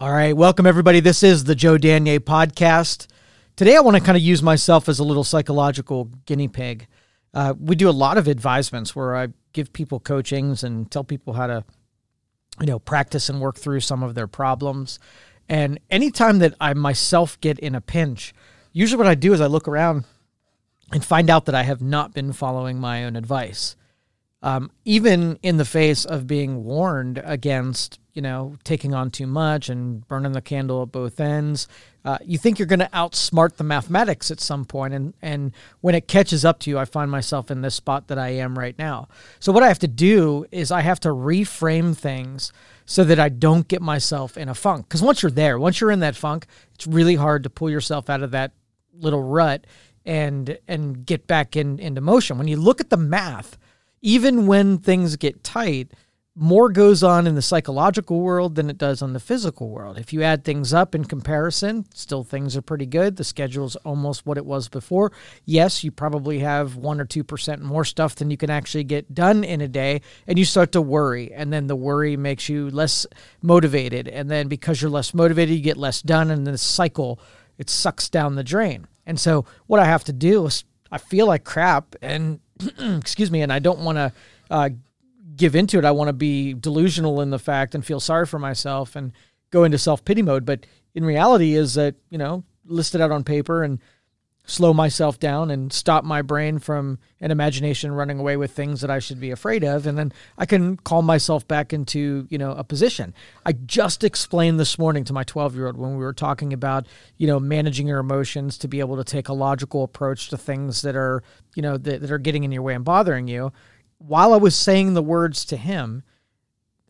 All right, welcome everybody. This is the Joe Danier podcast. Today, I want to kind of use myself as a little psychological guinea pig. Uh, we do a lot of advisements where I give people coachings and tell people how to, you know, practice and work through some of their problems. And anytime that I myself get in a pinch, usually what I do is I look around and find out that I have not been following my own advice. Um, even in the face of being warned against you know, taking on too much and burning the candle at both ends. Uh, you think you're going to outsmart the mathematics at some point, and and when it catches up to you, I find myself in this spot that I am right now. So what I have to do is I have to reframe things so that I don't get myself in a funk. Because once you're there, once you're in that funk, it's really hard to pull yourself out of that little rut and and get back in into motion. When you look at the math, even when things get tight more goes on in the psychological world than it does on the physical world. If you add things up in comparison, still things are pretty good. The schedule's almost what it was before. Yes, you probably have 1 or 2% more stuff than you can actually get done in a day, and you start to worry. And then the worry makes you less motivated. And then because you're less motivated, you get less done, and the cycle it sucks down the drain. And so what I have to do is I feel like crap and excuse me, and I don't want to uh, give into it. I want to be delusional in the fact and feel sorry for myself and go into self pity mode. But in reality, is that you know listed out on paper and slow myself down and stop my brain from an imagination running away with things that I should be afraid of and then I can calm myself back into you know a position. I just explained this morning to my 12-year-old when we were talking about you know managing your emotions to be able to take a logical approach to things that are you know that, that are getting in your way and bothering you while I was saying the words to him,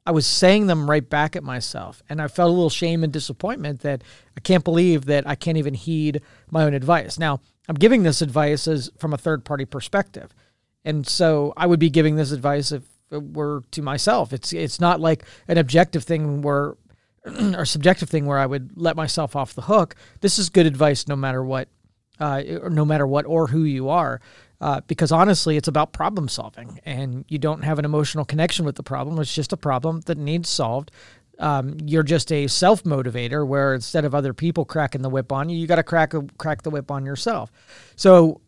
I was saying them right back at myself. And I felt a little shame and disappointment that I can't believe that I can't even heed my own advice. Now, I'm giving this advice as from a third party perspective. And so I would be giving this advice if it were to myself. It's it's not like an objective thing where or subjective thing where I would let myself off the hook. This is good advice no matter what uh, no matter what or who you are uh, because honestly, it's about problem solving, and you don't have an emotional connection with the problem. It's just a problem that needs solved. Um, you're just a self motivator, where instead of other people cracking the whip on you, you got to crack crack the whip on yourself. So,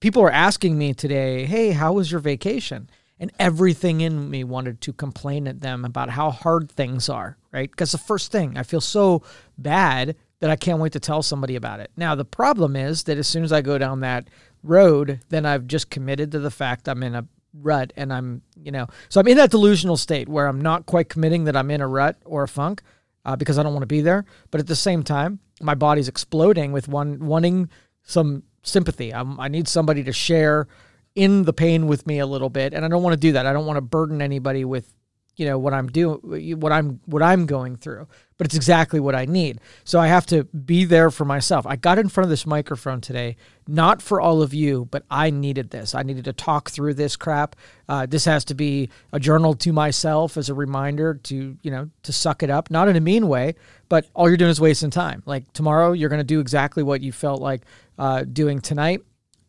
people are asking me today, "Hey, how was your vacation?" And everything in me wanted to complain at them about how hard things are, right? Because the first thing I feel so bad that I can't wait to tell somebody about it. Now, the problem is that as soon as I go down that road, then I've just committed to the fact I'm in a rut and I'm, you know, so I'm in that delusional state where I'm not quite committing that I'm in a rut or a funk uh, because I don't want to be there. But at the same time, my body's exploding with one wanting some sympathy. I'm, I need somebody to share in the pain with me a little bit, and I don't want to do that. I don't want to burden anybody with you know what I'm doing what I'm what I'm going through but it's exactly what I need. So I have to be there for myself. I got in front of this microphone today not for all of you but I needed this. I needed to talk through this crap. Uh, this has to be a journal to myself as a reminder to you know to suck it up not in a mean way but all you're doing is wasting time. Like tomorrow you're going to do exactly what you felt like uh, doing tonight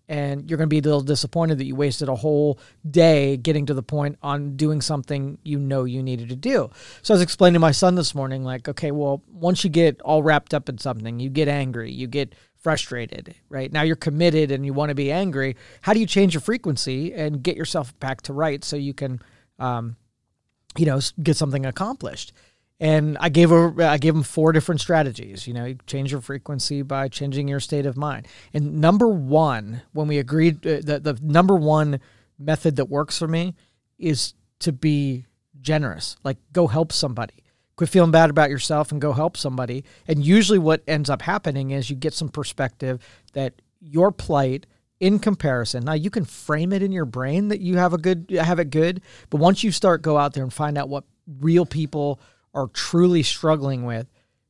and you're going to be a little disappointed that you wasted a whole day getting to the point on doing something you know you needed to do. So I was explaining to my son this morning, like, okay, well, once you get all wrapped up in something, you get angry, you get frustrated, right? Now you're committed and you want to be angry. How do you change your frequency and get yourself back to right so you can, um, you know, get something accomplished? And I gave her I gave them four different strategies. You know, you change your frequency by changing your state of mind. And number one, when we agreed, uh, the the number one method that works for me is to be generous. Like, go help somebody. Quit feeling bad about yourself and go help somebody. And usually, what ends up happening is you get some perspective that your plight in comparison. Now you can frame it in your brain that you have a good have it good, but once you start go out there and find out what real people are truly struggling with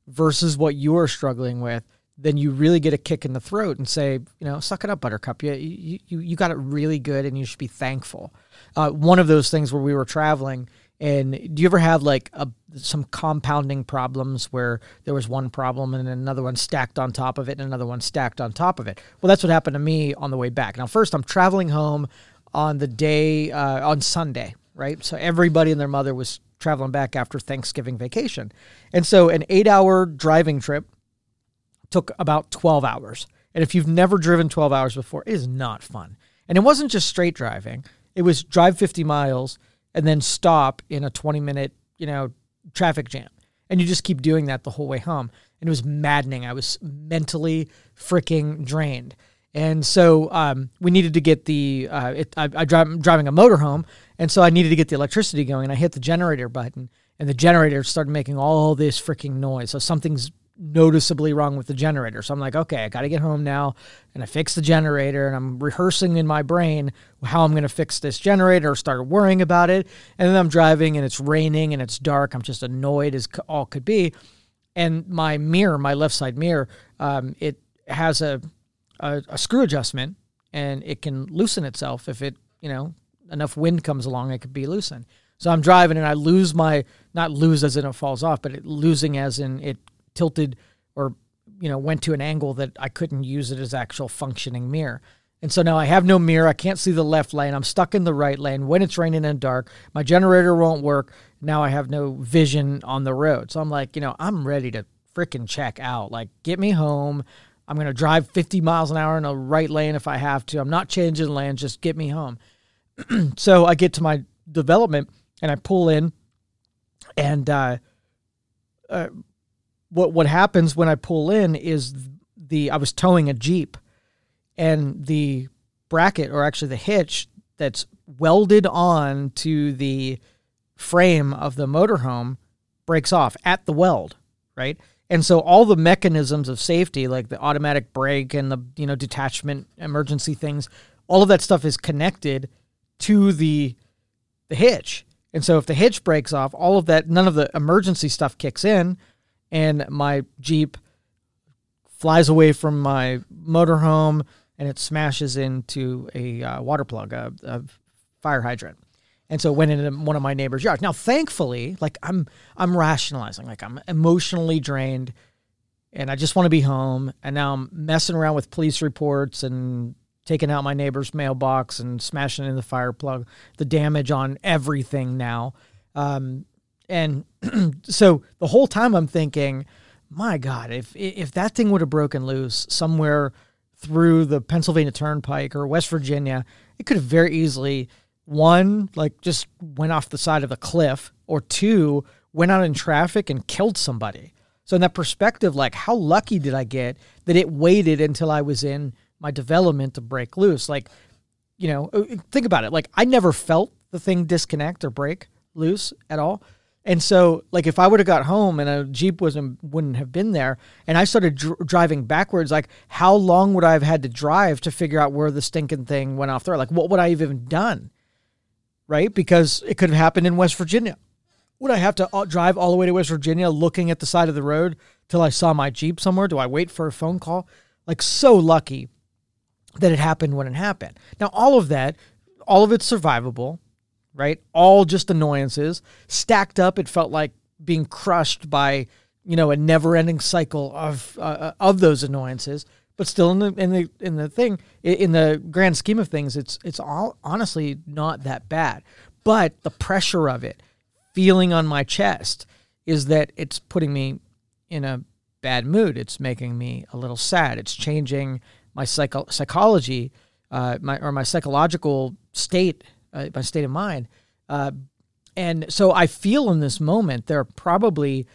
versus what you're struggling with, then you really get a kick in the throat and say, you know, suck it up, Buttercup. You you you, got it really good, and you should be thankful. Uh, one of those things where we were traveling, and do you ever have like a, some compounding problems where there was one problem and another one stacked on top of it, and another one stacked on top of it? Well, that's what happened to me on the way back. Now, first, I'm traveling home on the day uh, on Sunday, right? So everybody and their mother was traveling back after Thanksgiving vacation. And so an eight hour driving trip took about 12 hours. And if you've never driven 12 hours before, it is not fun. And it wasn't just straight driving, it was drive 50 miles and then stop in a 20 minute, you know, traffic jam. And you just keep doing that the whole way home. And it was maddening. I was mentally freaking drained. And so um, we needed to get the, uh, it, I, I drive, I'm driving a motorhome. And so I needed to get the electricity going. And I hit the generator button and the generator started making all this freaking noise. So something's noticeably wrong with the generator. So I'm like, okay, I got to get home now. And I fix the generator and I'm rehearsing in my brain how I'm going to fix this generator, started worrying about it. And then I'm driving and it's raining and it's dark. I'm just annoyed as all could be. And my mirror, my left side mirror, um, it has a, a, a screw adjustment and it can loosen itself if it, you know, enough wind comes along, it could be loosened. So I'm driving and I lose my, not lose as in it falls off, but it losing as in it tilted or you know went to an angle that I couldn't use it as actual functioning mirror. And so now I have no mirror. I can't see the left lane. I'm stuck in the right lane when it's raining and dark. My generator won't work. Now I have no vision on the road. So I'm like, you know, I'm ready to freaking check out. Like, get me home. I'm going to drive 50 miles an hour in a right lane if I have to. I'm not changing lanes. Just get me home. so I get to my development and I pull in and uh, uh, what what happens when I pull in is the I was towing a Jeep and the bracket or actually the hitch that's welded on to the frame of the motorhome breaks off at the weld, right? And so all the mechanisms of safety like the automatic brake and the you know detachment emergency things, all of that stuff is connected to the the hitch. And so if the hitch breaks off, all of that none of the emergency stuff kicks in and my Jeep flies away from my motorhome and it smashes into a uh, water plug, a, a, fire hydrant. And so it went into one of my neighbor's yards. Now, thankfully, like I'm, I'm rationalizing, like I'm emotionally drained, and I just want to be home. And now I'm messing around with police reports and taking out my neighbor's mailbox and smashing in the fire plug. The damage on everything now. Um, and so the whole time I'm thinking, my God, if if that thing would have broken loose somewhere through the Pennsylvania Turnpike or West Virginia, it could have very easily one like just went off the side of a cliff, or two went out in traffic and killed somebody. So in that perspective, like how lucky did I get that it waited until I was in my development to break loose? Like, you know, uh, think about it. Like I never felt the thing disconnect or break loose at all. And so, like, if I would have got home and a Jeep wasn't wouldn't have been there, and I started dr- driving backwards, like, how long would I have had to drive to figure out where the stinking thing went off there? Like, what would I have even done? Right? Because it could have happened in West Virginia. Would I have to uh, drive all the way to West Virginia, looking at the side of the road till I saw my Jeep somewhere? Do I wait for a phone call? Like, so lucky that it happened when it happened. Now, all of that, all of it's survivable right? All just annoyances stacked up. It felt like being crushed by you know a never-ending cycle of uh, of those annoyances. But still, in the in the in the thing, in the grand scheme of things, it's it's all honestly not that bad. But the pressure of it, feeling on my chest, is that it's putting me in a bad mood. It's making me a little sad. It's changing my psycho- psychology, uh, my or my psychological state uh, my state of mind. Uh, and so I feel in this moment there are probably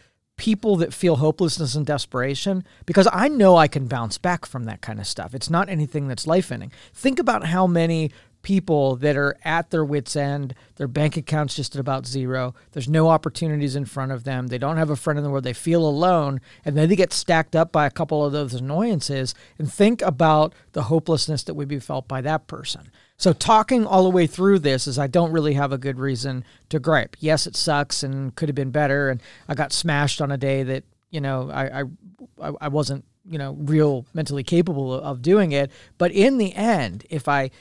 people that feel hopelessness and desperation because I know I can bounce back from that kind of stuff. It's not anything that's life ending. Think about how many people that are at their wits end their bank accounts just at about zero there's no opportunities in front of them they don't have a friend in the world they feel alone and then they get stacked up by a couple of those annoyances and think about the hopelessness that would be felt by that person so talking all the way through this is I don't really have a good reason to gripe. Yes, it sucks and could have been better, and I got smashed on a day that you know I I, I wasn't you know real mentally capable of doing it. But in the end, if I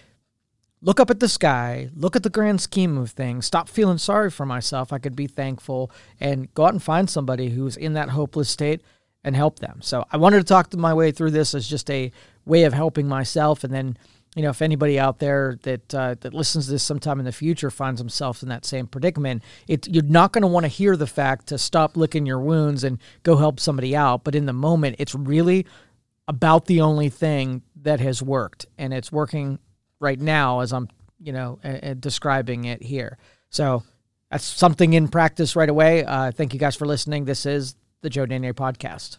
look up at the sky, look at the grand scheme of things, stop feeling sorry for myself, I could be thankful and go out and find somebody who's in that hopeless state and help them. So I wanted to talk my way through this as just a way of helping myself and then you know, if anybody out there that uh, that listens to this sometime in the future finds himself in that same predicament, it you're not going to want to hear the fact to stop licking your wounds and go help somebody out. But in the moment, it's really about the only thing that has worked, and it's working right now as I'm, you know, uh, describing it here. So that's something in practice right away. Uh, thank you guys for listening. This is the Joe Danier podcast.